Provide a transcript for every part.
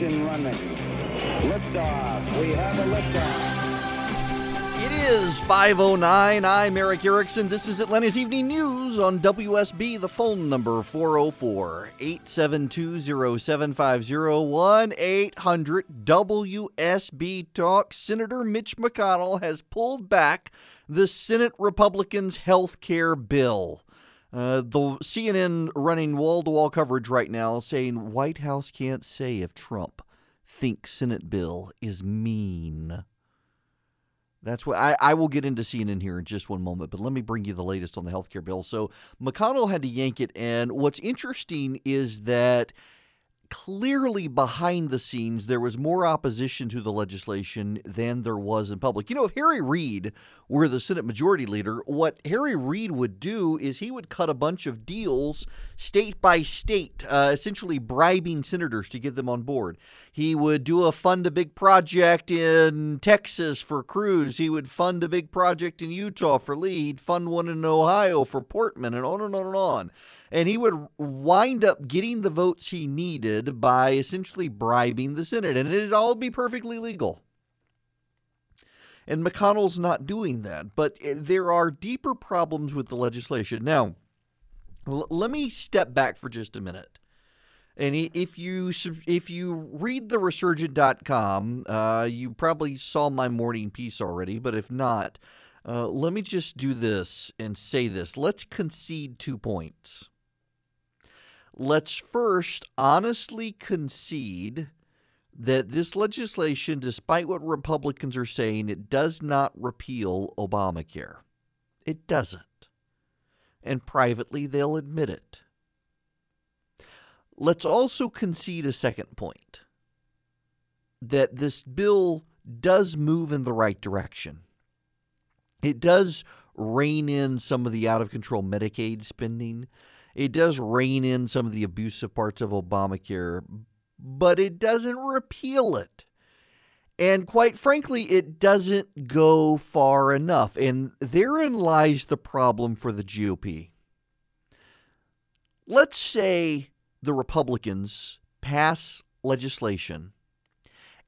Running. Liftoff. We have a liftoff. It is 509. I'm Erick Erickson. This is Atlanta's Evening News on WSB. The phone number 404 872 0750 800 WSB Talk. Senator Mitch McConnell has pulled back the Senate Republicans' health care bill. Uh, the CNN running wall to wall coverage right now saying White House can't say if Trump thinks Senate bill is mean. That's what I, I will get into CNN here in just one moment, but let me bring you the latest on the healthcare bill. So McConnell had to yank it, and what's interesting is that clearly behind the scenes there was more opposition to the legislation than there was in public. You know, if Harry Reid were the Senate Majority Leader, what Harry Reid would do is he would cut a bunch of deals state by state, uh, essentially bribing senators to get them on board. He would do a fund a big project in Texas for Cruz. He would fund a big project in Utah for Lee. He'd fund one in Ohio for Portman, and on and on and on and he would wind up getting the votes he needed by essentially bribing the Senate, and it is all be perfectly legal. And McConnell's not doing that, but eh, there are deeper problems with the legislation. Now, l- let me step back for just a minute. And if you if you read the resurgent.com, uh, you probably saw my morning piece already, but if not, uh, let me just do this and say this. Let's concede two points let's first honestly concede that this legislation, despite what Republicans are saying, it does not repeal Obamacare. It doesn't. And privately, they'll admit it. Let's also concede a second point that this bill does move in the right direction. It does rein in some of the out of control Medicaid spending. It does rein in some of the abusive parts of Obamacare, but it doesn't repeal it. And quite frankly, it doesn't go far enough. And therein lies the problem for the GOP. Let's say the Republicans pass legislation,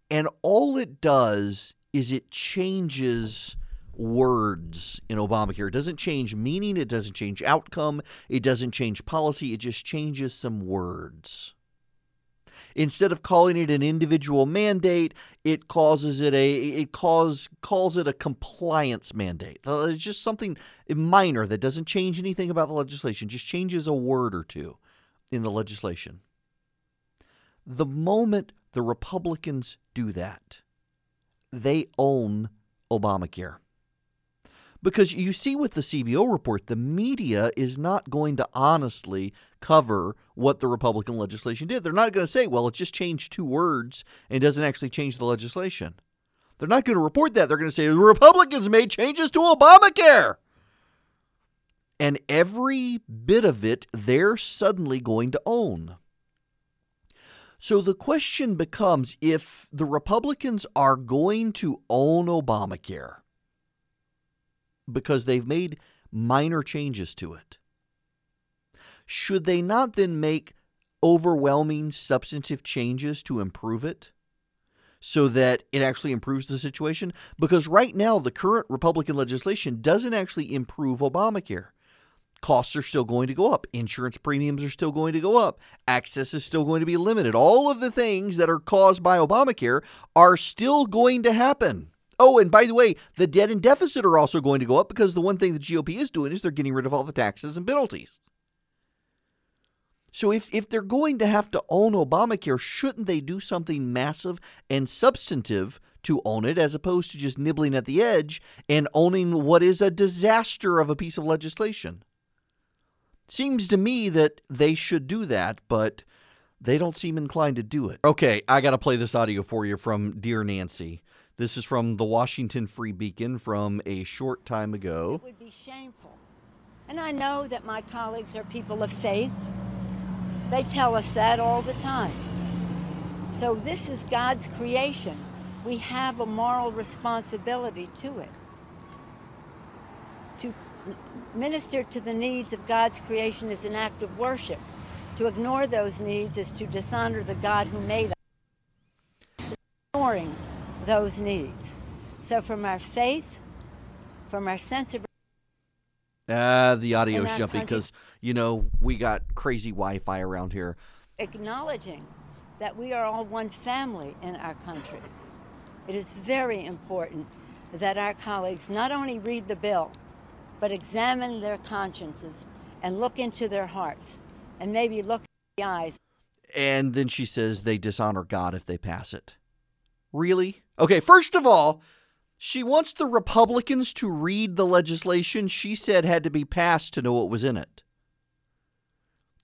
and all it does is it changes words in Obamacare. It doesn't change meaning, it doesn't change outcome, it doesn't change policy, it just changes some words. Instead of calling it an individual mandate, it causes it a it calls calls it a compliance mandate. Uh, it's just something minor that doesn't change anything about the legislation, just changes a word or two in the legislation. The moment the Republicans do that, they own Obamacare. Because you see with the CBO report, the media is not going to honestly cover what the Republican legislation did. They're not going to say, well, it just changed two words and doesn't actually change the legislation. They're not going to report that. They're going to say the Republicans made changes to Obamacare. And every bit of it they're suddenly going to own. So the question becomes if the Republicans are going to own Obamacare, because they've made minor changes to it. Should they not then make overwhelming substantive changes to improve it so that it actually improves the situation? Because right now, the current Republican legislation doesn't actually improve Obamacare. Costs are still going to go up. Insurance premiums are still going to go up. Access is still going to be limited. All of the things that are caused by Obamacare are still going to happen. Oh, and by the way, the debt and deficit are also going to go up because the one thing the GOP is doing is they're getting rid of all the taxes and penalties. So if, if they're going to have to own Obamacare, shouldn't they do something massive and substantive to own it as opposed to just nibbling at the edge and owning what is a disaster of a piece of legislation? Seems to me that they should do that, but they don't seem inclined to do it. Okay, I got to play this audio for you from Dear Nancy. This is from the Washington Free Beacon from a short time ago. It would be shameful. And I know that my colleagues are people of faith. They tell us that all the time. So this is God's creation. We have a moral responsibility to it. To minister to the needs of God's creation is an act of worship. To ignore those needs is to dishonor the God who made us. Those needs. So, from our faith, from our sense of Ah, the audio's In jumping because, you know, we got crazy Wi Fi around here. acknowledging that we are all one family in our country. It is very important that our colleagues not only read the bill, but examine their consciences and look into their hearts and maybe look in the eyes. And then she says they dishonor God if they pass it. Really? Okay, first of all, she wants the Republicans to read the legislation she said had to be passed to know what was in it.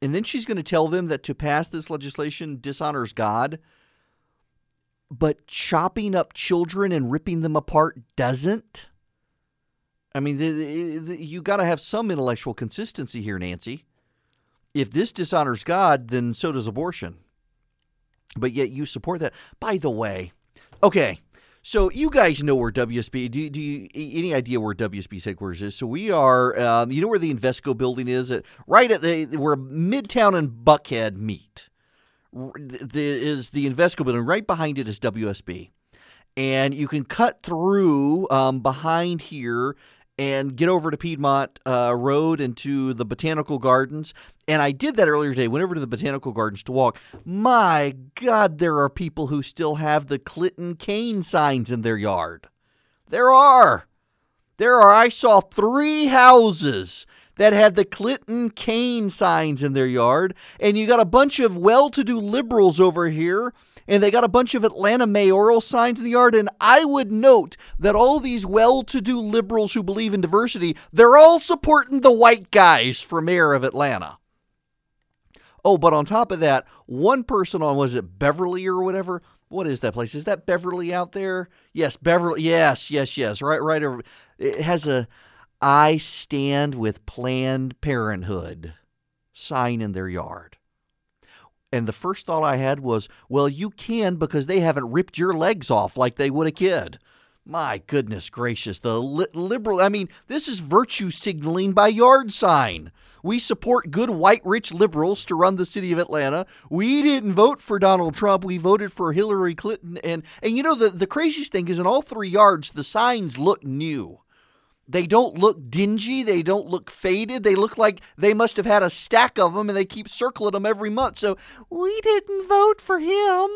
And then she's going to tell them that to pass this legislation dishonors God, but chopping up children and ripping them apart doesn't? I mean, the, the, you got to have some intellectual consistency here, Nancy. If this dishonors God, then so does abortion. But yet you support that. By the way, okay, so you guys know where WSB. Do, do you any idea where WSB's headquarters is? So we are. Um, you know where the Invesco building is? At right at the where Midtown and Buckhead meet. Is the Invesco building right behind it is WSB, and you can cut through um, behind here and get over to Piedmont uh, Road into the Botanical Gardens. And I did that earlier today. Went over to the Botanical Gardens to walk. My God, there are people who still have the Clinton Kaine signs in their yard. There are. There are. I saw three houses that had the Clinton Kaine signs in their yard. And you got a bunch of well to do liberals over here and they got a bunch of Atlanta mayoral signs in the yard. And I would note that all these well to do liberals who believe in diversity, they're all supporting the white guys for mayor of Atlanta. Oh, but on top of that, one person on, was it Beverly or whatever? What is that place? Is that Beverly out there? Yes, Beverly. Yes, yes, yes. Right, right over. It has a I stand with Planned Parenthood sign in their yard. And the first thought I had was, well, you can because they haven't ripped your legs off like they would a kid. My goodness gracious, the li- liberal, I mean, this is virtue signaling by yard sign. We support good white rich liberals to run the city of Atlanta. We didn't vote for Donald Trump. We voted for Hillary Clinton. And and you know the, the craziest thing is in all three yards, the signs look new. They don't look dingy. They don't look faded. They look like they must have had a stack of them and they keep circling them every month. So we didn't vote for him.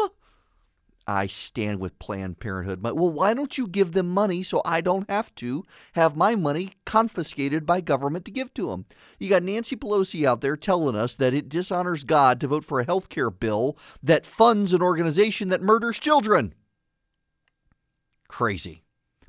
I stand with Planned Parenthood. But, well, why don't you give them money so I don't have to have my money confiscated by government to give to them? You got Nancy Pelosi out there telling us that it dishonors God to vote for a health care bill that funds an organization that murders children. Crazy.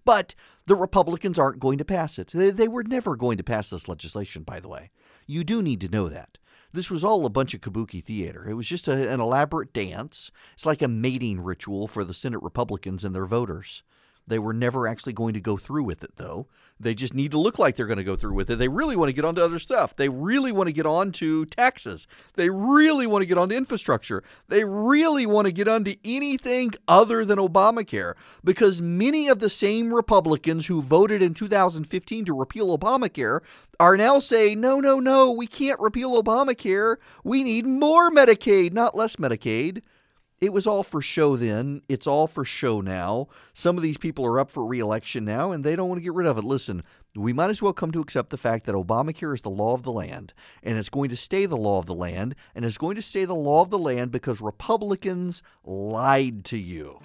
But the Republicans aren't going to pass it. They, they were never going to pass this legislation, by the way. You do need to know that. This was all a bunch of kabuki theater. It was just a, an elaborate dance. It's like a mating ritual for the Senate Republicans and their voters. They were never actually going to go through with it, though. They just need to look like they're going to go through with it. They really want to get onto other stuff. They really want to get on to taxes. They really want to get onto infrastructure. They really want to get onto anything other than Obamacare because many of the same Republicans who voted in 2015 to repeal Obamacare are now saying, no, no, no, we can't repeal Obamacare. We need more Medicaid, not less Medicaid. It was all for show then. It's all for show now. Some of these people are up for reelection now and they don't want to get rid of it. Listen, we might as well come to accept the fact that Obamacare is the law of the land and it's going to stay the law of the land and it's going to stay the law of the land because Republicans lied to you.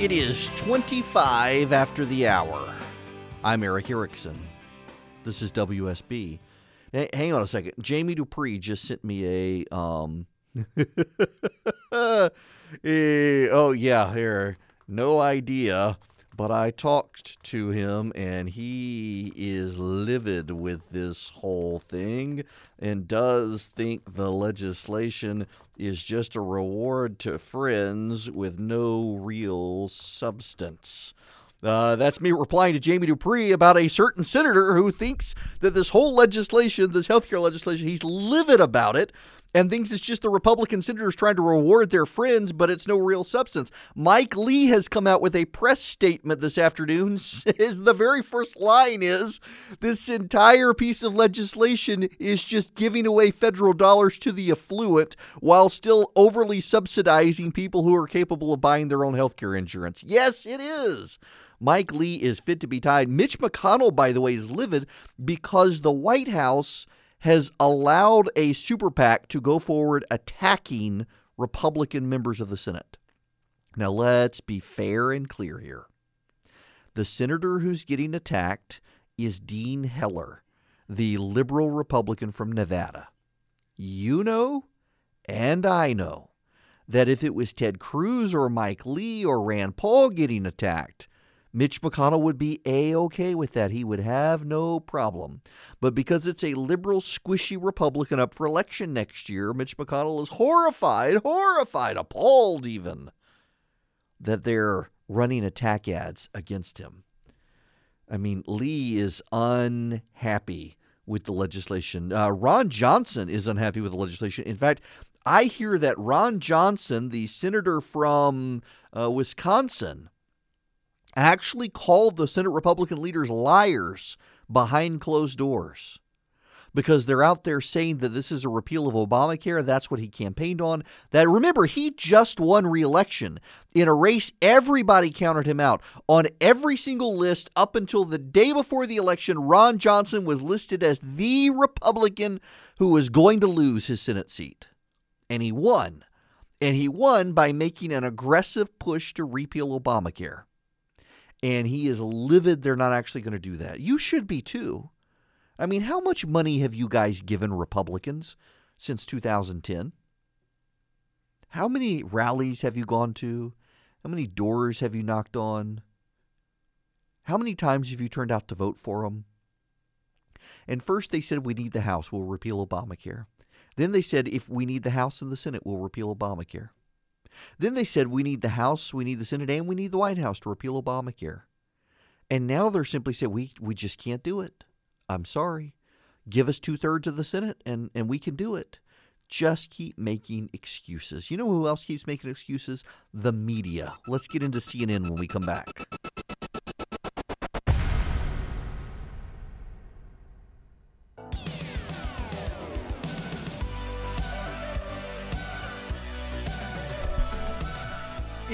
It is 25 after the hour. I'm Erick Erickson. This is WSB. Hey, hang on a second. Jamie Dupree just sent me a um eh, oh yeah, here. No idea, but I talked to him and he is livid with this whole thing and does think the legislation is just a reward to friends with no real substance. Uh, that's me replying to Jamie Dupree about a certain senator who thinks that this whole legislation, this healthcare legislation, he's livid about it. And thinks it's just the Republican senators trying to reward their friends, but it's no real substance. Mike Lee has come out with a press statement this afternoon. Says the very first line is this entire piece of legislation is just giving away federal dollars to the affluent while still overly subsidizing people who are capable of buying their own health care insurance. Yes, it is. Mike Lee is fit to be tied. Mitch McConnell, by the way, is livid because the White House has allowed a super PAC to go forward attacking Republican members of the Senate. Now, let's be fair and clear here. The senator who's getting attacked is Dean Heller, the liberal Republican from Nevada. You know, and I know, that if it was Ted Cruz or Mike Lee or Rand Paul getting attacked, Mitch McConnell would be a okay with that. He would have no problem. But because it's a liberal, squishy Republican up for election next year, Mitch McConnell is horrified, horrified, appalled even that they're running attack ads against him. I mean, Lee is unhappy with the legislation. Uh, Ron Johnson is unhappy with the legislation. In fact, I hear that Ron Johnson, the senator from uh, Wisconsin, actually called the Senate Republican leaders liars behind closed doors because they're out there saying that this is a repeal of Obamacare. That's what he campaigned on. That remember, he just won re-election in a race everybody counted him out. On every single list up until the day before the election, Ron Johnson was listed as the Republican who was going to lose his Senate seat. And he won. And he won by making an aggressive push to repeal Obamacare and he is livid they're not actually going to do that. You should be too. I mean, how much money have you guys given Republicans since 2010? How many rallies have you gone to? How many doors have you knocked on? How many times have you turned out to vote for them? And first they said we need the House, we'll repeal Obamacare. Then they said if we need the House and the Senate, we'll repeal Obamacare. Then they said we need the House, we need the Senate, and we need the White House to repeal Obamacare. And now they're simply saying we we just can't do it. I'm sorry. Give us two thirds of the Senate and, and we can do it. Just keep making excuses. You know who else keeps making excuses? The media. Let's get into CNN when we come back.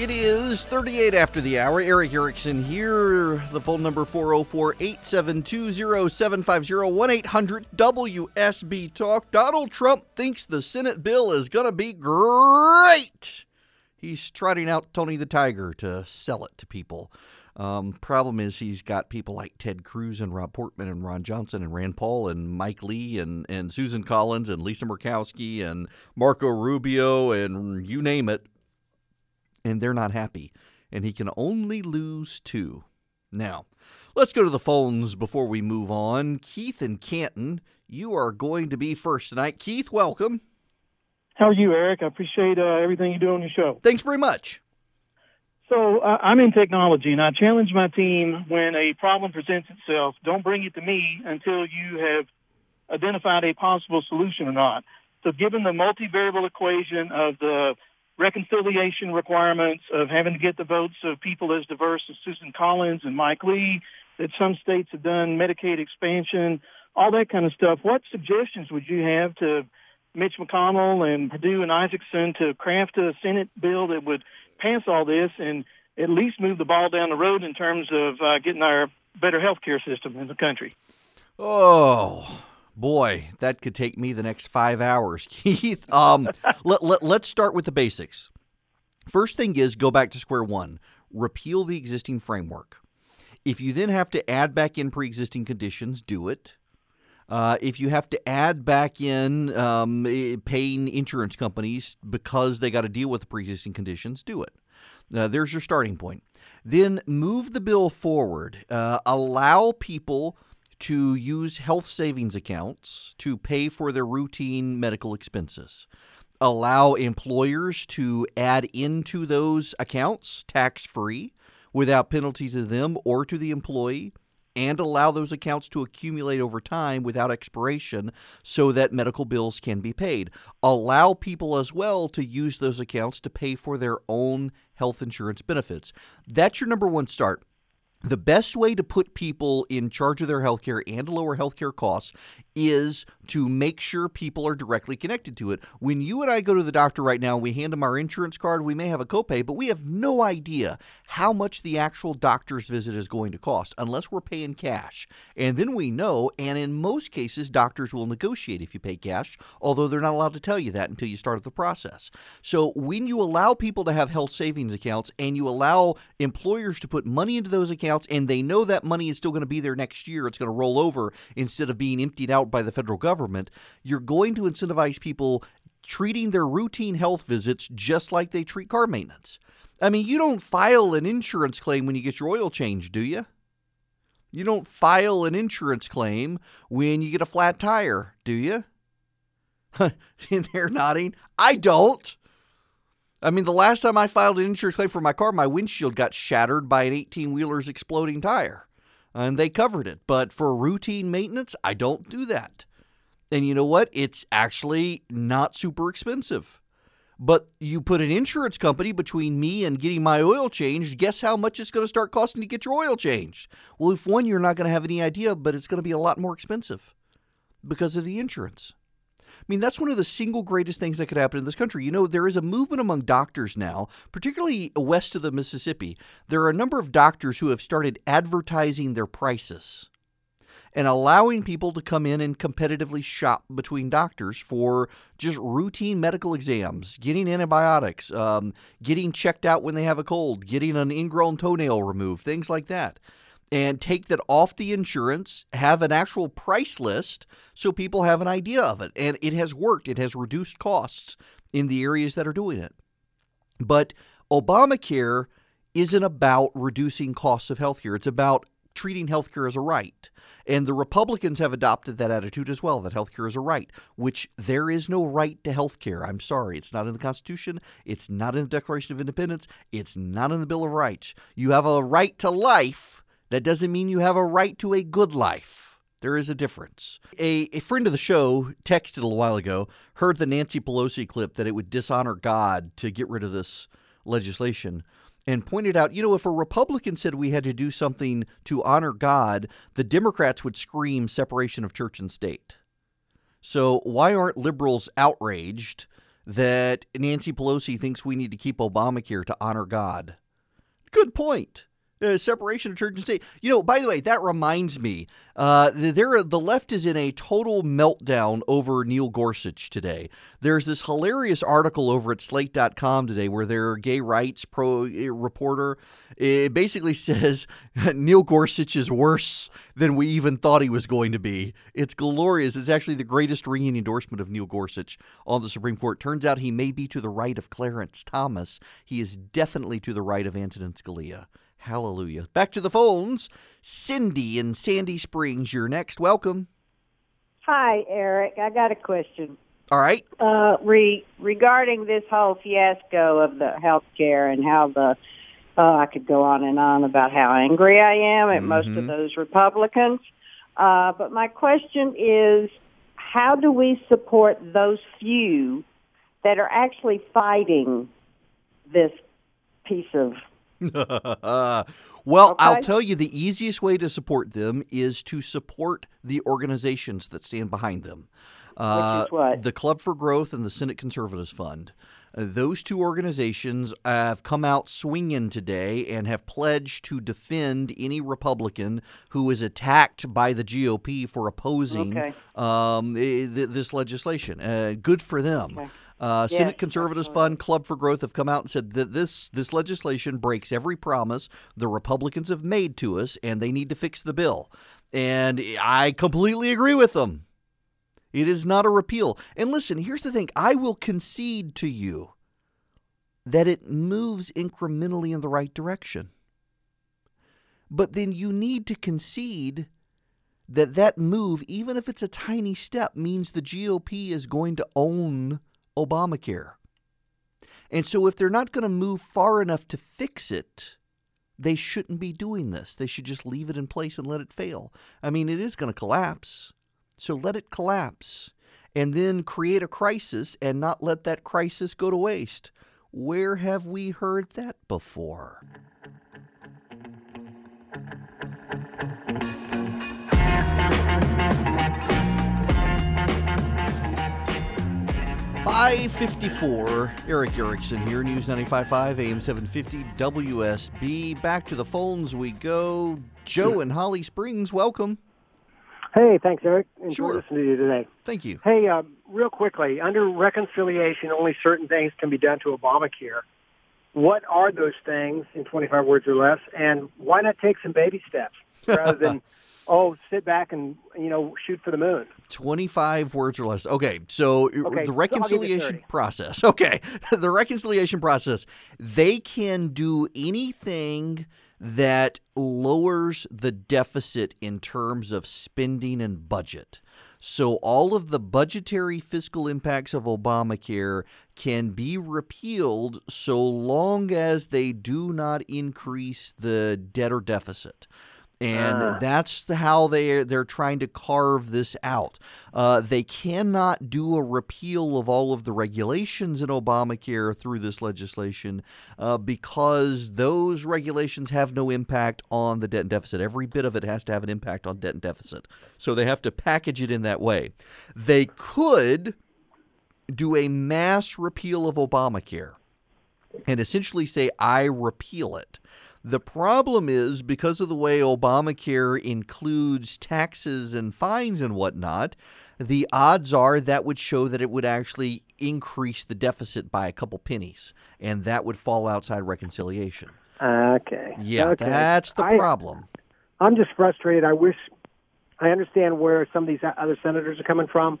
It is 38 after the hour. Erick Erickson here. The phone number 404 872 0750 1 800 WSB Talk. Donald Trump thinks the Senate bill is going to be great. He's trotting out Tony the Tiger to sell it to people. Um, problem is, he's got people like Ted Cruz and Rob Portman and Ron Johnson and Rand Paul and Mike Lee and, and Susan Collins and Lisa Murkowski and Marco Rubio and you name it and they're not happy. And he can only lose two. Now, let's go to the phones before we move on. Keith and Canton, you are going to be first tonight. Keith, welcome. How are you, Erick? I appreciate uh, everything you do on your show. Thanks very much. So uh, I'm in technology, and I challenge my team when a problem presents itself, don't bring it to me until you have identified a possible solution or not. So given the multivariable equation of the reconciliation requirements of having to get the votes of people as diverse as Susan Collins and Mike Lee, that some states have done Medicaid expansion, all that kind of stuff. What suggestions would you have to Mitch McConnell and Perdue and Isakson to craft a Senate bill that would pass all this and at least move the ball down the road in terms of uh, getting our better health care system in the country? Oh, Boy, that could take me the next five hours, Keith. Um, let, let, let's start with the basics. First thing is go back to square one, repeal the existing framework. If you then have to add back in pre existing conditions, do it. Uh, if you have to add back in um, eh, paying insurance companies because they got to deal with the pre existing conditions, do it. Uh, there's your starting point. Then move the bill forward. Uh, allow people to use health savings accounts to pay for their routine medical expenses. Allow employers to add into those accounts tax free without penalty to them or to the employee and allow those accounts to accumulate over time without expiration so that medical bills can be paid. Allow people as well to use those accounts to pay for their own health insurance benefits. That's your number one start. The best way to put people in charge of their healthcare and lower healthcare costs is to make sure people are directly connected to it. When you and I go to the doctor right now, we hand them our insurance card, we may have a copay, but we have no idea how much the actual doctor's visit is going to cost unless we're paying cash. And then we know, and in most cases, doctors will negotiate if you pay cash, although they're not allowed to tell you that until you start the process. So when you allow people to have health savings accounts and you allow employers to put money into those accounts and they know that money is still going to be there next year, it's going to roll over instead of being emptied out out by the federal government, you're going to incentivize people treating their routine health visits just like they treat car maintenance. I mean, you don't file an insurance claim when you get your oil changed, do you? You don't file an insurance claim when you get a flat tire, do you? They're nodding. I don't. I mean, the last time I filed an insurance claim for my car, my windshield got shattered by an 18 wheeler's exploding tire and they covered it. But for routine maintenance, I don't do that. And you know what? It's actually not super expensive. But you put an insurance company between me and getting my oil changed, guess how much it's going to start costing to get your oil changed? Well, if one, you're not going to have any idea, but it's going to be a lot more expensive because of the insurance. I mean, that's one of the single greatest things that could happen in this country. You know, there is a movement among doctors now, particularly west of the Mississippi. There are a number of doctors who have started advertising their prices and allowing people to come in and competitively shop between doctors for just routine medical exams, getting antibiotics, um, getting checked out when they have a cold, getting an ingrown toenail removed, things like that and take that off the insurance, have an actual price list so people have an idea of it. And it has worked, it has reduced costs in the areas that are doing it. But Obamacare isn't about reducing costs of healthcare, it's about treating healthcare as a right. And the Republicans have adopted that attitude as well that healthcare is a right, which there is no right to healthcare. I'm sorry. It's not in the Constitution. It's not in the Declaration of Independence. It's not in the Bill of Rights. You have a right to life that doesn't mean you have a right to a good life. There is a difference. A, a friend of the show texted a while ago, heard the Nancy Pelosi clip that it would dishonor God to get rid of this legislation, and pointed out, you know, if a Republican said we had to do something to honor God, the Democrats would scream separation of church and state. So why aren't liberals outraged that Nancy Pelosi thinks we need to keep Obamacare to honor God? Good point. Uh, separation of church and state. You know, by the way, that reminds me. Uh, there, the left is in a total meltdown over Neil Gorsuch today. There's this hilarious article over at Slate.com today where their gay rights pro uh, reporter it basically says Neil Gorsuch is worse than we even thought he was going to be. It's glorious. It's actually the greatest ringing endorsement of Neil Gorsuch on the Supreme Court. Turns out he may be to the right of Clarence Thomas. He is definitely to the right of Antonin Scalia. Hallelujah. Back to the phones. Cindy in Sandy Springs, you're next. Welcome. Hi, Erick. I got a question. All right. Uh, re- regarding this whole fiasco of the health care and how the, uh, I could go on and on about how angry I am at mm-hmm. most of mm-hmm. those Republicans. Uh, but my question is, how do we support those few that are actually fighting this piece of well, okay. I'll tell you the easiest way to support them is to support the organizations that stand behind them. Uh, Which is what? The Club for Growth and the Senate Conservatives Fund. Uh, those two organizations have come out swinging today and have pledged to defend any Republican who is attacked by the GOP for opposing okay. um, this legislation. Uh, good for them. Okay. Uh, yes, Senate Conservatives Fund, Club for Growth have come out and said that this this legislation breaks every promise the Republicans have made to us, and they need to fix the bill. And I completely agree with them. It is not a repeal. And listen, here's the thing: I will concede to you that it moves incrementally in the right direction. But then you need to concede that that move, even if it's a tiny step, means the GOP is going to own Obamacare. And so if they're not going to move far enough to fix it, they shouldn't be doing this. They should just leave it in place and let it fail. I mean, it is going to collapse. So let it collapse and then create a crisis and not let that crisis go to waste. Where have we heard that before? Five fifty-four. Erick Erickson here, News 95.5, AM 750, WSB. Back to the phones we go. Joe in Holly Springs, welcome. Hey, thanks, Erick. Enjoy Sure. listening to you today. Thank you. Hey, uh, real quickly, under reconciliation, only certain things can be done to Obamacare. What are those things in 25 words or less? And why not take some baby steps rather than, oh, sit back and, you know, shoot for the moon? 25 words or less. Okay, so uh, Okay, so I'll give the reconciliation 30. process. Okay, the reconciliation process. They can do anything that lowers the deficit in terms of spending and budget. So all of the budgetary fiscal impacts of Obamacare can be repealed so long as they do not increase the debt or deficit and Ah. that's how they they're trying to carve this out. Uh, they cannot do a repeal of all of the regulations in Obamacare through this legislation uh, because those regulations have no impact on the debt and deficit. Every bit of it has to have an impact on debt and deficit, so they have to package it in that way. They could do a mass repeal of Obamacare and essentially say, I repeal it. The problem is because of the way Obamacare includes taxes and fines and whatnot, the odds are that would show that it would actually increase the deficit by a couple pennies, and that would fall outside reconciliation. Okay. Yeah, Okay. that's the I- problem. I'm just frustrated. I wish I understand where some of these other senators are coming from.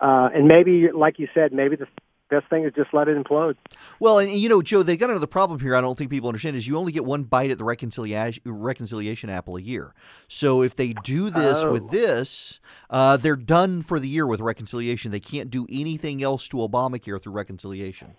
Uh, and maybe, like you said, maybe the best thing is just let it implode. Well, and you know, Joe, they got another problem here. I don't think people understand is you only get one bite at the reconciliation reconciliation apple a year. So if they do this Oh. with this, uh, they're done for the year with reconciliation. They can't do anything else to Obamacare through reconciliation.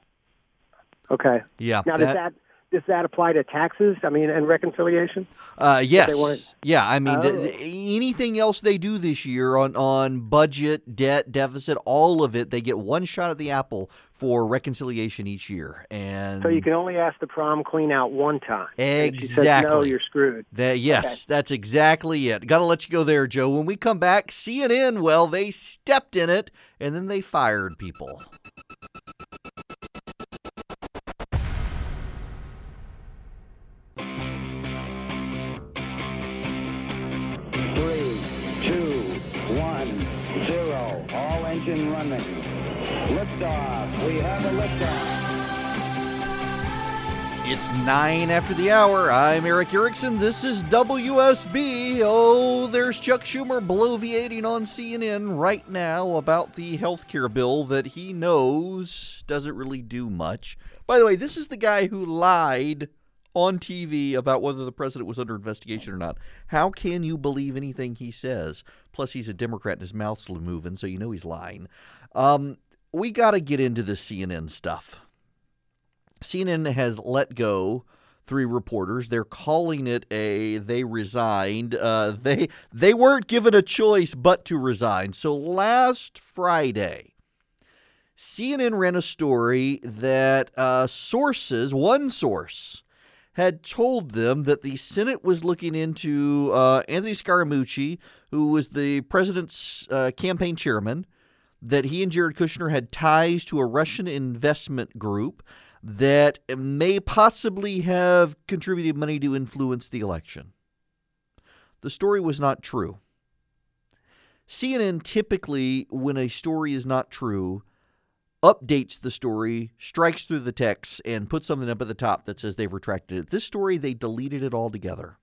Okay. Yeah. Now, does that does that apply to taxes? I mean, and reconciliation? Uh, yes. Yeah. I mean, Oh. th- anything else they do this year on on budget, debt, deficit, all of it, they get one shot at the apple for reconciliation each year. And So you can only ask the prom queen out one time. She says no, Exactly. you're screwed. That yes, that's exactly it. Got to let you go there, Joe. When we come back, CNN, well, they stepped in it and then they fired people. 9 after the hour. I'm Erick Erickson. This is WSB. Oh, there's Chuck Schumer bloviating on CNN right now about the health care bill that he knows doesn't really do much. By the way, this is the guy who lied on TV about whether the president was under investigation or not. How can you believe anything he says? Plus, he's a Democrat and his mouth's moving, so you know he's lying. Um, we got to get into the CNN stuff. CNN has let go three reporters. They're calling it a they resigned. Uh, they they weren't given a choice but to resign. So last Friday, CNN ran a story that uh, sources, one source, had told them that the Senate was looking into uh, Anthony Scaramucci, who was the president's uh, campaign chairman, that he and Jared Kushner had ties to a Russian investment group that may possibly have contributed money to influence the election. The story was not true. CNN typically, when a story is not true, updates the story, strikes through the text, and puts something up at the top that says they've retracted it. This story, they deleted it altogether.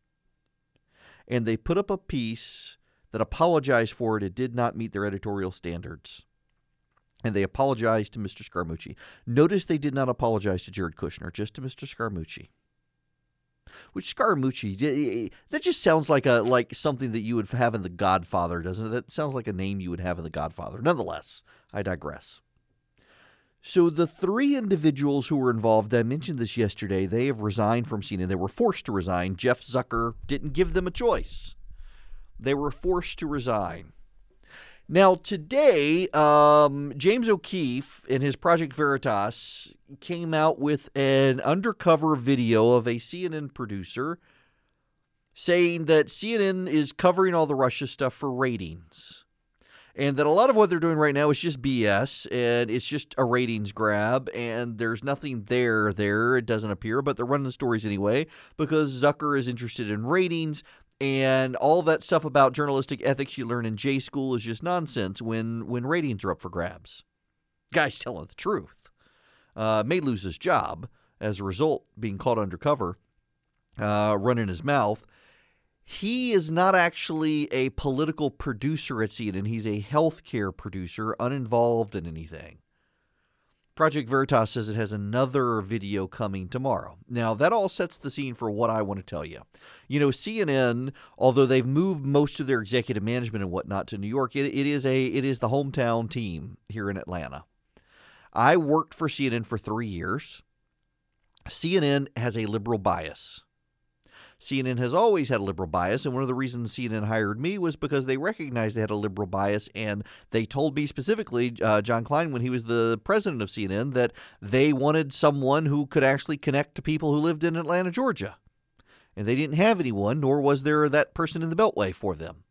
And they put up a piece that apologized for it. It did not meet their editorial standards. And they apologized to Mr. Scaramucci. Notice they did not apologize to Jared Kushner, just to Mr. Scaramucci. Which Scaramucci, that just sounds like a like something that you would have in The Godfather, doesn't it? That sounds like a name you would have in The Godfather. Nonetheless, I digress. So the three individuals who were involved, I mentioned this yesterday, they have resigned from CNN. They were forced to resign. Jeff Zucker didn't give them a choice. They were forced to resign. Now, today, um, James O'Keefe in his Project Veritas came out with an undercover video of a CNN producer saying that CNN is covering all the Russia stuff for ratings. And that a lot of what they're doing right now is just BS and it's just a ratings grab and there's nothing there there it doesn't appear but they're running the stories anyway because Zucker is interested in ratings and all that stuff about journalistic ethics you learn in J school is just nonsense when when ratings are up for grabs. Guy's telling the truth. Uh, may lose his job as a result, being caught undercover, uh, running his mouth. He is not actually a political producer at CNN. He's a healthcare producer, uninvolved in anything. Project Veritas says it has another video coming tomorrow. Now, that all sets the scene for what I want to tell you. You know, CNN, although they've moved most of their executive management and whatnot to New York, it, it is a it is the hometown team here in Atlanta. I worked for CNN for three years. CNN has a liberal bias. CNN has always had a liberal bias, and one of the reasons CNN hired me was because they recognized they had a liberal bias, and they told me specifically, uh, Jon Klein, when he was the president of CNN, that they wanted someone who could actually connect to people who lived in Atlanta, Georgia. And they didn't have anyone, nor was there that person in the Beltway for them.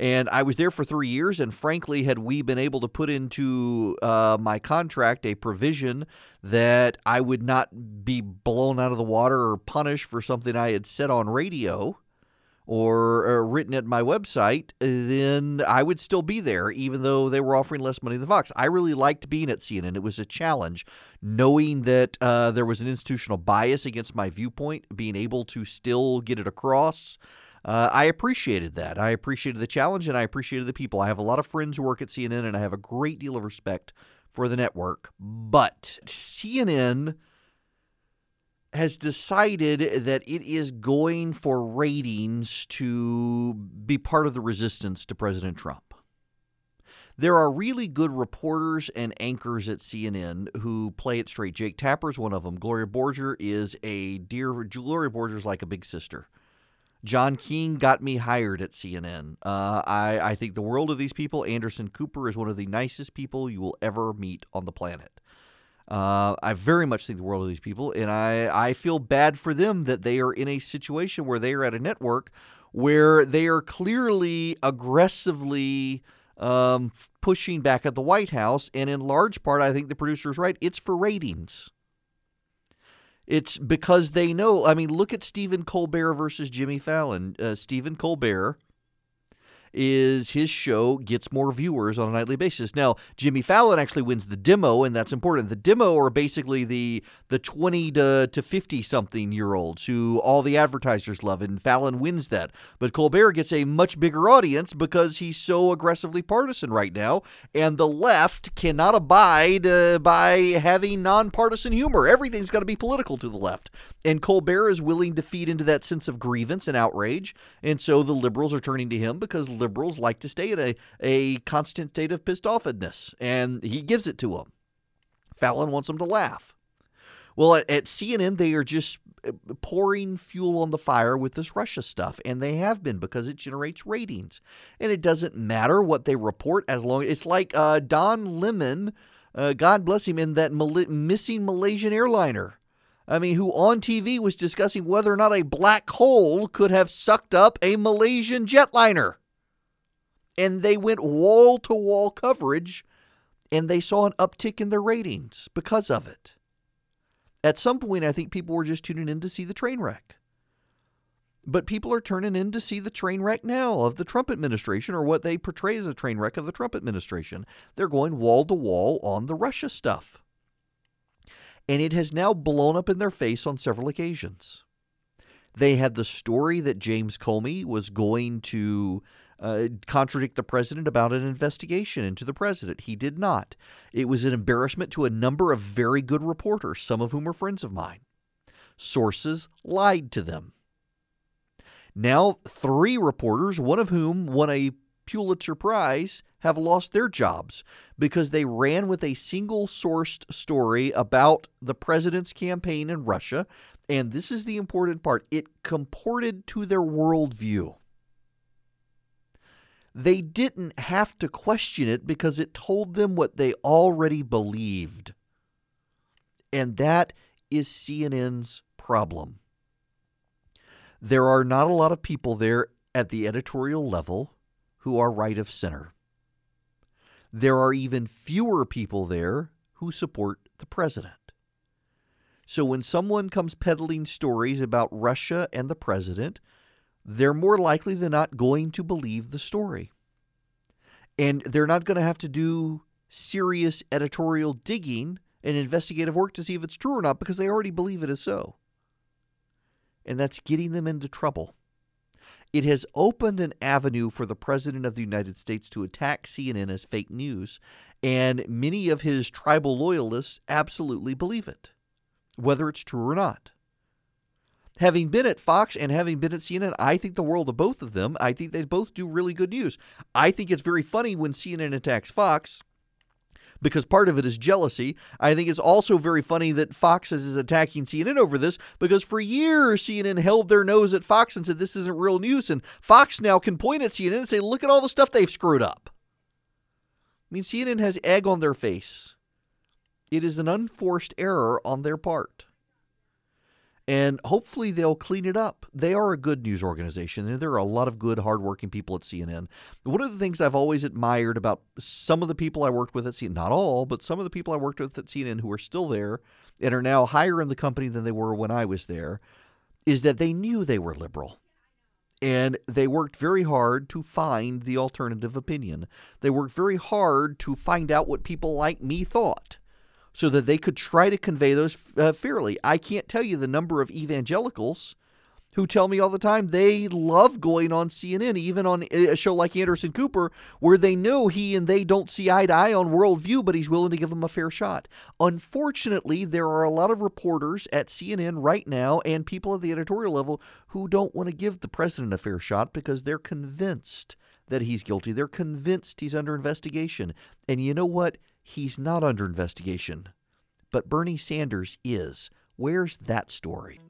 And I was there for three years. And frankly, had we been able to put into uh, my contract a provision that I would not be blown out of the water or punished for something I had said on radio or, written at my website, then I would still be there, even though they were offering less money than Fox. I really liked being at CNN. It was a challenge, knowing that uh, there was an institutional bias against my viewpoint, being able to still get it across uh, I appreciated that. I appreciated the challenge and I appreciated the people. I have a lot of friends who work at CNN and I have a great deal of respect for the network. But CNN has decided that it is going for ratings to be part of the resistance to President Trump. There are really good reporters and anchors at CNN who play it straight. Jake Tapper is one of them. Gloria Borger is a dear. Gloria Borger is like a big sister. John Keane got me hired at CNN. Uh, I, I think the world of these people. Anderson Cooper is one of the nicest people you will ever meet on the planet. Uh, I very much think the world of these people, and I, I feel bad for them that they are in a situation where they are at a network where they are clearly aggressively um, pushing back at the White House. And in large part, I think the producer is right. It's for ratings. It's because they know. I mean, look at Stephen Colbert versus Jimmy Fallon. Uh, Stephen Colbert is his show gets more viewers on a nightly basis. Now, Jimmy Fallon actually wins the demo, and that's important. The demo are basically the the 20 to, to 50 something year olds who all the advertisers love, and Fallon wins that. But Colbert gets a much bigger audience because he's so aggressively partisan right now, and the left cannot abide uh, by having nonpartisan humor. Everything's got to be political to the left. And Colbert is willing to feed into that sense of grievance and outrage, and so the liberals are turning to him because liberals like to stay in a, a constant state of pissed offedness, and he gives it to them. Fallon wants them to laugh. Well, at, at CNN, they are just uh, pouring fuel on the fire with this Russia stuff, and they have been because it generates ratings. And it doesn't matter what they report as long as it's like uh, Don Lemon, uh, God bless him, in that Mal- missing Malaysian airliner. I mean, who on TV was discussing whether or not a black hole could have sucked up a Malaysian jetliner and they went wall to wall coverage and they saw an uptick in their ratings because of it. At some point, I think people were just tuning in to see the train wreck. But people are turning in to see the train wreck now of the Trump administration or what they portray as a train wreck of the Trump administration. They're going wall to wall on the Russia stuff. And it has now blown up in their face on several occasions. They had the story that James Comey was going to uh, contradict the president about an investigation into the president. He did not. It was an embarrassment to a number of very good reporters, some of whom are friends of mine. Sources lied to them. Now, three reporters, one of whom won a Pulitzer Prize, have lost their jobs because they ran with a single sourced story about the president's campaign in Russia. And this is the important part it comported to their worldview. They didn't have to question it because it told them what they already believed. And that is CNN's problem. There are not a lot of people there at the editorial level who are right of center. There are even fewer people there who support the president. So when someone comes peddling stories about Russia and the president, they're more likely than not going to believe the story. And they're not going to have to do serious editorial digging and investigative work to see if it's true or not because they already believe it is so. And that's getting them into trouble. It has opened an avenue for the President of the United States to attack CNN as fake news, and many of his tribal loyalists absolutely believe it, whether it's true or not. Having been at Fox and having been at CNN, I think the world of both of them. I think they both do really good news. I think it's very funny when CNN attacks Fox because part of it is jealousy. I think it's also very funny that Fox is attacking CNN over this because for years CNN held their nose at Fox and said this isn't real news. And Fox now can point at CNN and say, look at all the stuff they've screwed up. I mean, CNN has egg on their face. It is an unforced error on their part and hopefully they'll clean it up. They are a good news organization, and there are a lot of good, hardworking people at CNN. One of the things I've always admired about some of the people I worked with at CNN, not all, but some of the people I worked with at CNN who are still there and are now higher in the company than they were when I was there, is that they knew they were liberal. And they worked very hard to find the alternative opinion. They worked very hard to find out what people like me thought so that they could try to convey those uh, fairly. I can't tell you the number of evangelicals who tell me all the time they love going on CNN, even on a show like Anderson Cooper, where they know he and they don't see eye to eye on worldview, but he's willing to give them a fair shot. Unfortunately, there are a lot of reporters at CNN right now and people at the editorial level who don't want to give the president a fair shot because they're convinced that he's guilty. They're convinced he's under investigation. And you know what? He's not under investigation. But Bernie Sanders is. Where's that story?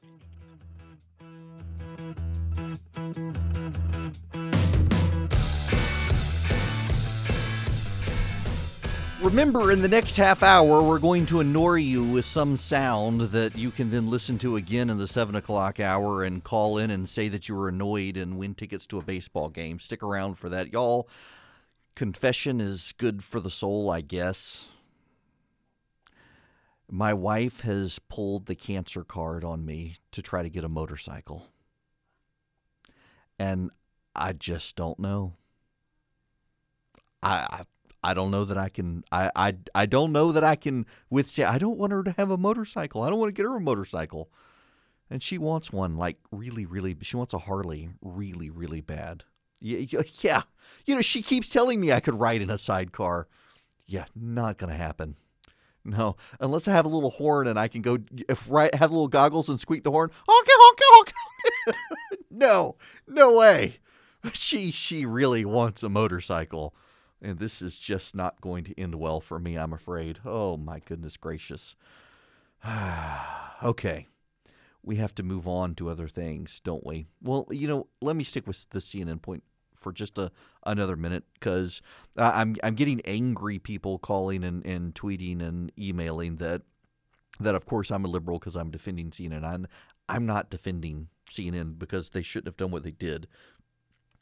Remember, in the next half hour, we're going to annoy you with some sound that you can then listen to again in the 7 o'clock hour and call in and say that you were annoyed and win tickets to a baseball game. Stick around for that. Y'all, confession is good for the soul, I guess. My wife has pulled the cancer card on me to try to get a motorcycle. And I just don't know. I, I I don't know that I can. I, I I don't know that I can withstand. I don't want her to have a motorcycle. I don't want to get her a motorcycle, and she wants one like really, really. She wants a Harley really, really bad. Yeah. You know, she keeps telling me I could ride in a sidecar. Yeah, not gonna happen. No, unless I have a little horn and I can go if right have little goggles and squeak the horn. Honky honky honky. no, no way. She she really wants a motorcycle, and this is just not going to end well for me. I'm afraid. Oh my goodness gracious. okay, we have to move on to other things, don't we? Well, you know, let me stick with the CNN point for just a another minute because I'm I'm getting angry people calling and, and tweeting and emailing that that of course I'm a liberal because I'm defending CNN. I'm, I'm not defending CNN because they shouldn't have done what they did.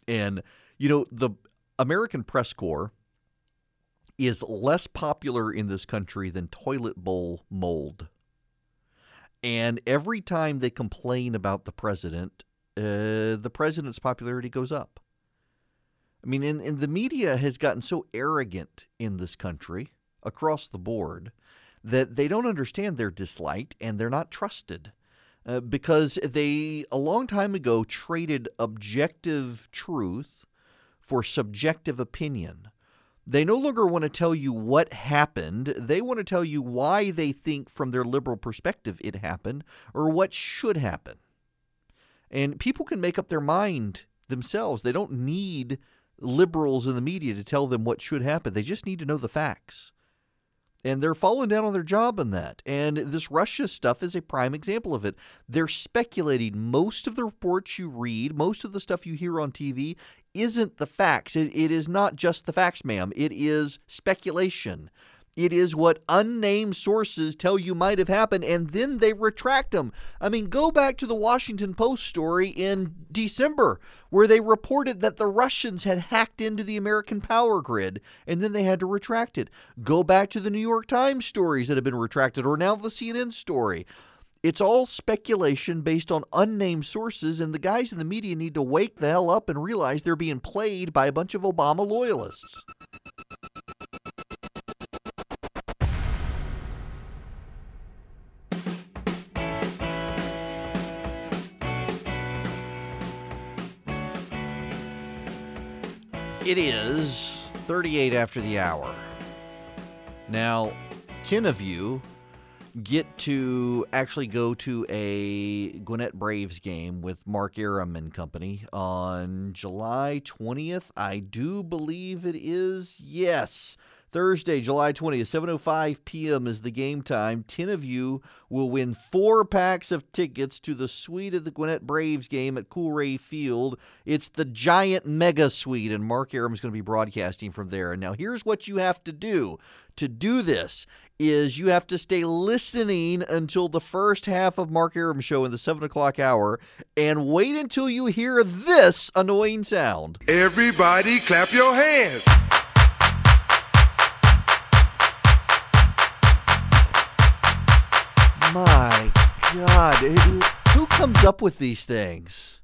And you know the American Press Corps is less popular in this country than toilet bowl mold. And every time they complain about the president, uh, the president's popularity goes up. I mean, and, and the media has gotten so arrogant in this country across the board that they don't understand they're disliked and they're not trusted. Uh, because they a long time ago traded objective truth for subjective opinion. They no longer want to tell you what happened. They want to tell you why they think, from their liberal perspective, it happened or what should happen. And people can make up their mind themselves. They don't need liberals in the media to tell them what should happen. They just need to know the facts. And they're falling down on their job in that. And this Russia stuff is a prime example of it. They're speculating. Most of the reports you read, most of the stuff you hear on TV isn't the facts. it, it is not just the facts, ma'am. It is speculation. It is what unnamed sources tell you might have happened, and then they retract them. I mean, go back to the Washington Post story in December, where they reported that the Russians had hacked into the American power grid, and then they had to retract it. Go back to the New York Times stories that have been retracted, or now the CNN story. It's all speculation based on unnamed sources, and the guys in the media need to wake the hell up and realize they're being played by a bunch of Obama loyalists. It is 38 after the hour. Now, 10 of you get to actually go to a Gwinnett Braves game with Mark Arum and company on July 20th. I do believe it is. Yes. Thursday, July 20th, 7:05 p.m. is the game time. 10 of you will win 4 packs of tickets to the suite of the Gwinnett Braves game at Coolray Field. It's the giant mega suite and Mark Arum is going to be broadcasting from there. Now, here's what you have to do. To do this is you have to stay listening until the first half of Mark Arum's show in the 7 o'clock hour and wait until you hear this annoying sound. Everybody clap your hands. My God. Who comes up with these things?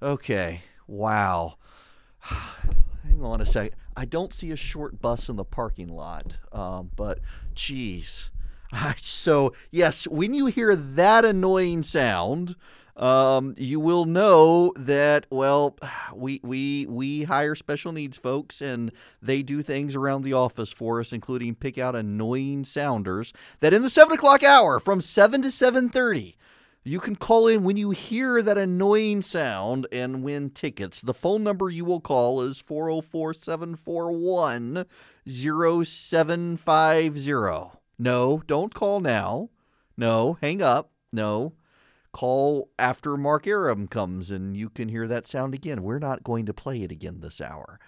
Okay. Wow. Hang on a second. I don't see a short bus in the parking lot, um, but geez. So, yes, when you hear that annoying sound, um, you will know that well, we we we hire special needs folks, and they do things around the office for us, including pick out annoying sounders. That in the seven o'clock hour, from seven to seven thirty, you can call in when you hear that annoying sound and win tickets. The phone number you will call is 404 741 0750. No, don't call now. No, hang up. No, call after Mark Arum comes and you can hear that sound again. We're not going to play it again this hour.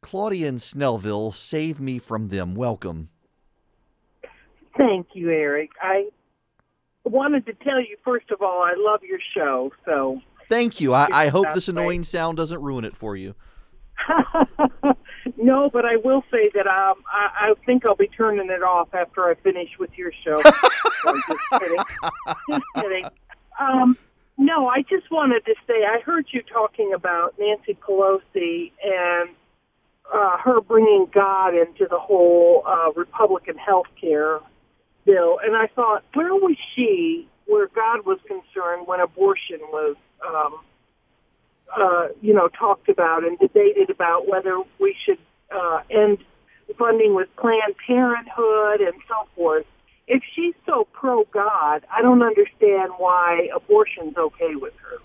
Claudia and Snellville, save me from them. Welcome. Thank you, Erick. I wanted to tell you, first of all, I love your show. So Thank you. I, I hope this annoying sound doesn't ruin it for you. no, but I will say that um, I, I think I'll be turning it off after I finish with your show. so, just kidding. Just kidding. Um, no, I just wanted to say I heard you talking about Nancy Pelosi and uh, her bringing God into the whole uh, Republican health care bill, and I thought, where was she where God was concerned when abortion was, um, uh, you know, talked about and debated about whether we should uh, end funding with Planned Parenthood and so forth if she's so pro God, I don't understand why abortion's okay with her.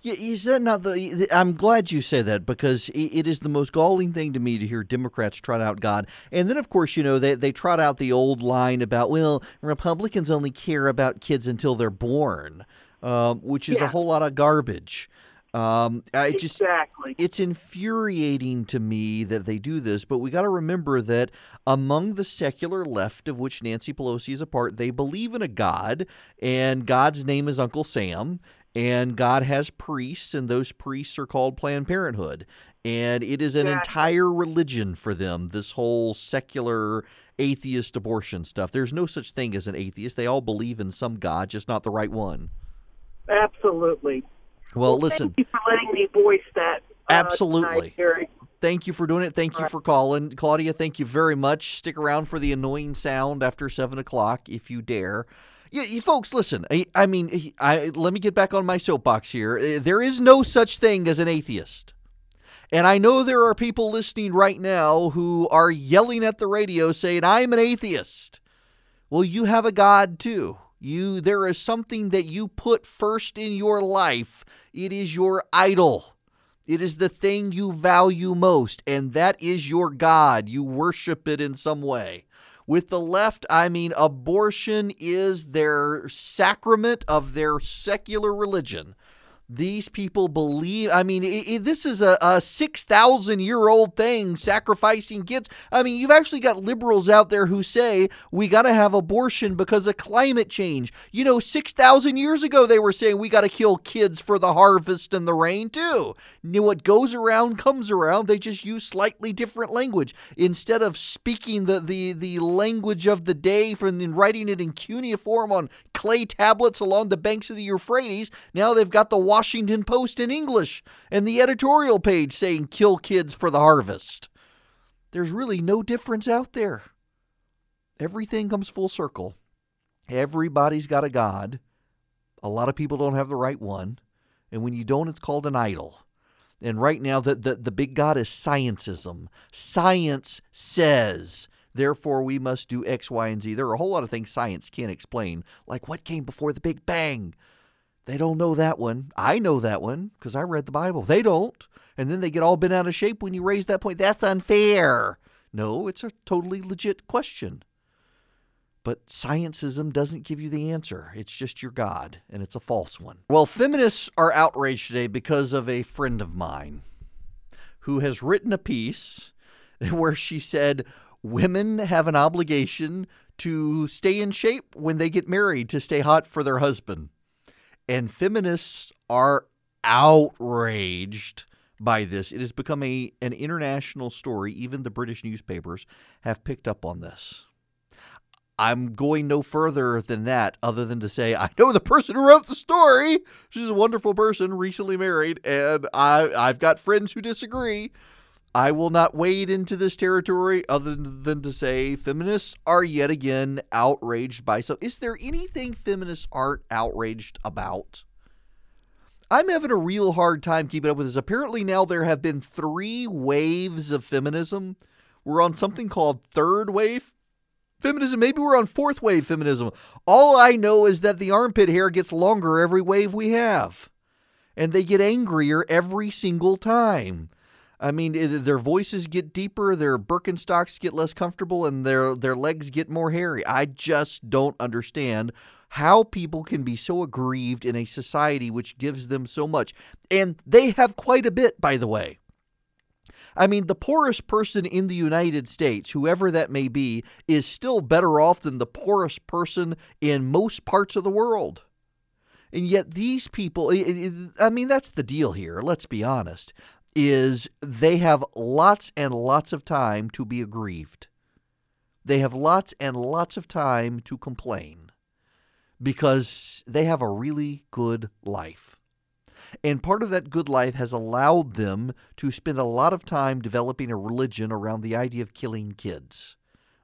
Yeah, is that not the? I'm glad you say that because it is the most galling thing to me to hear Democrats trot out God, and then of course you know they they trot out the old line about well Republicans only care about kids until they're born, um, which is yeah. a whole lot of garbage. Um, I just exactly. it's infuriating to me that they do this, but we got to remember that among the secular left, of which Nancy Pelosi is a part, they believe in a God, and God's name is Uncle Sam, and God has priests, and those priests are called Planned Parenthood, and it is an exactly. entire religion for them. This whole secular atheist abortion stuff. There's no such thing as an atheist. They all believe in some God, just not the right one. Absolutely. Well, well listen. Thank you for letting me voice that. Uh, Absolutely. Tonight, thank you for doing it. Thank All you right. for calling. Claudia, thank you very much. Stick around for the annoying sound after 7 o'clock if you dare. Yeah, you folks, listen. I, I mean, I, let me get back on my soapbox here. Uh, there is no such thing as an atheist. And I know there are people listening right now who are yelling at the radio saying, I'm an atheist. Well, you have a God too. You there is something that you put first in your life. It is your idol. It is the thing you value most, and that is your God. You worship it in some way. With the left, I mean, abortion is their sacrament of their secular religion. These people believe, I mean, it, it, this is a, a 6,000 year old thing, sacrificing kids. I mean, you've actually got liberals out there who say we got to have abortion because of climate change. You know, 6,000 years ago, they were saying we got to kill kids for the harvest and the rain, too. You know, what goes around comes around. They just use slightly different language. Instead of speaking the, the, the language of the day from and writing it in cuneiform on clay tablets along the banks of the Euphrates, now they've got the Washington Post in English and the editorial page saying kill kids for the harvest. There's really no difference out there. Everything comes full circle. Everybody's got a God. A lot of people don't have the right one. And when you don't, it's called an idol. And right now, the, the, the big God is scientism. Science says, therefore, we must do X, Y, and Z. There are a whole lot of things science can't explain, like what came before the Big Bang. They don't know that one. I know that one because I read the Bible. They don't. And then they get all bent out of shape when you raise that point. That's unfair. No, it's a totally legit question. But scientism doesn't give you the answer. It's just your God, and it's a false one. Well, feminists are outraged today because of a friend of mine who has written a piece where she said women have an obligation to stay in shape when they get married to stay hot for their husband. And feminists are outraged by this. It has become a an international story. Even the British newspapers have picked up on this. I'm going no further than that, other than to say I know the person who wrote the story. She's a wonderful person, recently married, and I I've got friends who disagree. I will not wade into this territory other than to say feminists are yet again outraged by so. Is there anything feminists aren't outraged about? I'm having a real hard time keeping up with this. Apparently, now there have been three waves of feminism. We're on something called third wave feminism. Maybe we're on fourth wave feminism. All I know is that the armpit hair gets longer every wave we have, and they get angrier every single time. I mean, their voices get deeper, their Birkenstocks get less comfortable, and their their legs get more hairy. I just don't understand how people can be so aggrieved in a society which gives them so much, and they have quite a bit, by the way. I mean, the poorest person in the United States, whoever that may be, is still better off than the poorest person in most parts of the world. And yet, these people, I mean, that's the deal here. Let's be honest is they have lots and lots of time to be aggrieved. They have lots and lots of time to complain because they have a really good life. And part of that good life has allowed them to spend a lot of time developing a religion around the idea of killing kids,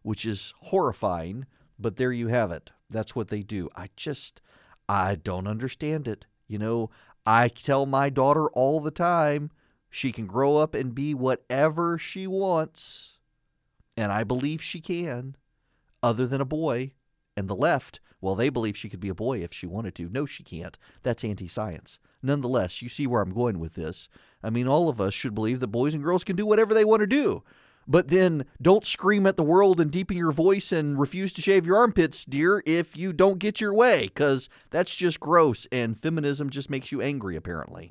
which is horrifying, but there you have it. That's what they do. I just, I don't understand it. You know, I tell my daughter all the time, she can grow up and be whatever she wants. And I believe she can, other than a boy. And the left, well, they believe she could be a boy if she wanted to. No, she can't. That's anti science. Nonetheless, you see where I'm going with this. I mean, all of us should believe that boys and girls can do whatever they want to do. But then don't scream at the world and deepen your voice and refuse to shave your armpits, dear, if you don't get your way, because that's just gross and feminism just makes you angry, apparently.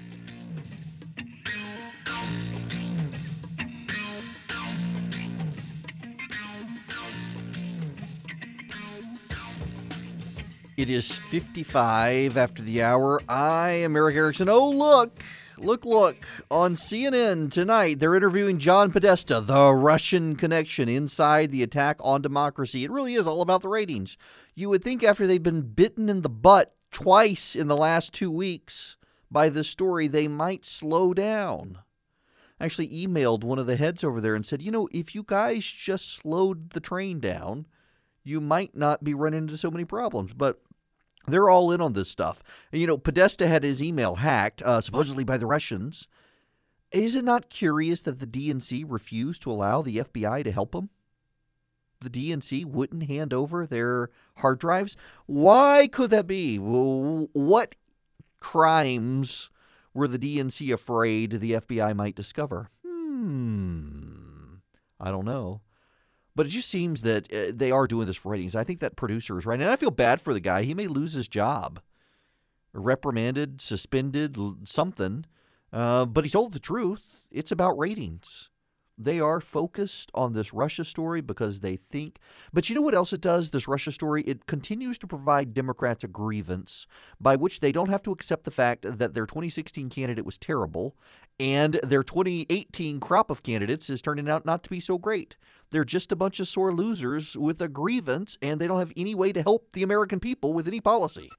It is 55 after the hour. I am Erick Erickson. Oh, look, look, look. On CNN tonight, they're interviewing John Podesta, the Russian connection inside the attack on democracy. It really is all about the ratings. You would think after they've been bitten in the butt twice in the last two weeks by this story, they might slow down. I actually emailed one of the heads over there and said, you know, if you guys just slowed the train down, you might not be running into so many problems. But they're all in on this stuff. You know, Podesta had his email hacked, uh, supposedly by the Russians. Is it not curious that the DNC refused to allow the FBI to help him? The DNC wouldn't hand over their hard drives. Why could that be? What crimes were the DNC afraid the FBI might discover? Hmm. I don't know. But it just seems that uh, they are doing this for ratings. I think that producer is right. And I feel bad for the guy. He may lose his job, reprimanded, suspended, something. Uh, but he told the truth. It's about ratings. They are focused on this Russia story because they think. But you know what else it does, this Russia story? It continues to provide Democrats a grievance by which they don't have to accept the fact that their 2016 candidate was terrible and their 2018 crop of candidates is turning out not to be so great. They're just a bunch of sore losers with a grievance, and they don't have any way to help the American people with any policy.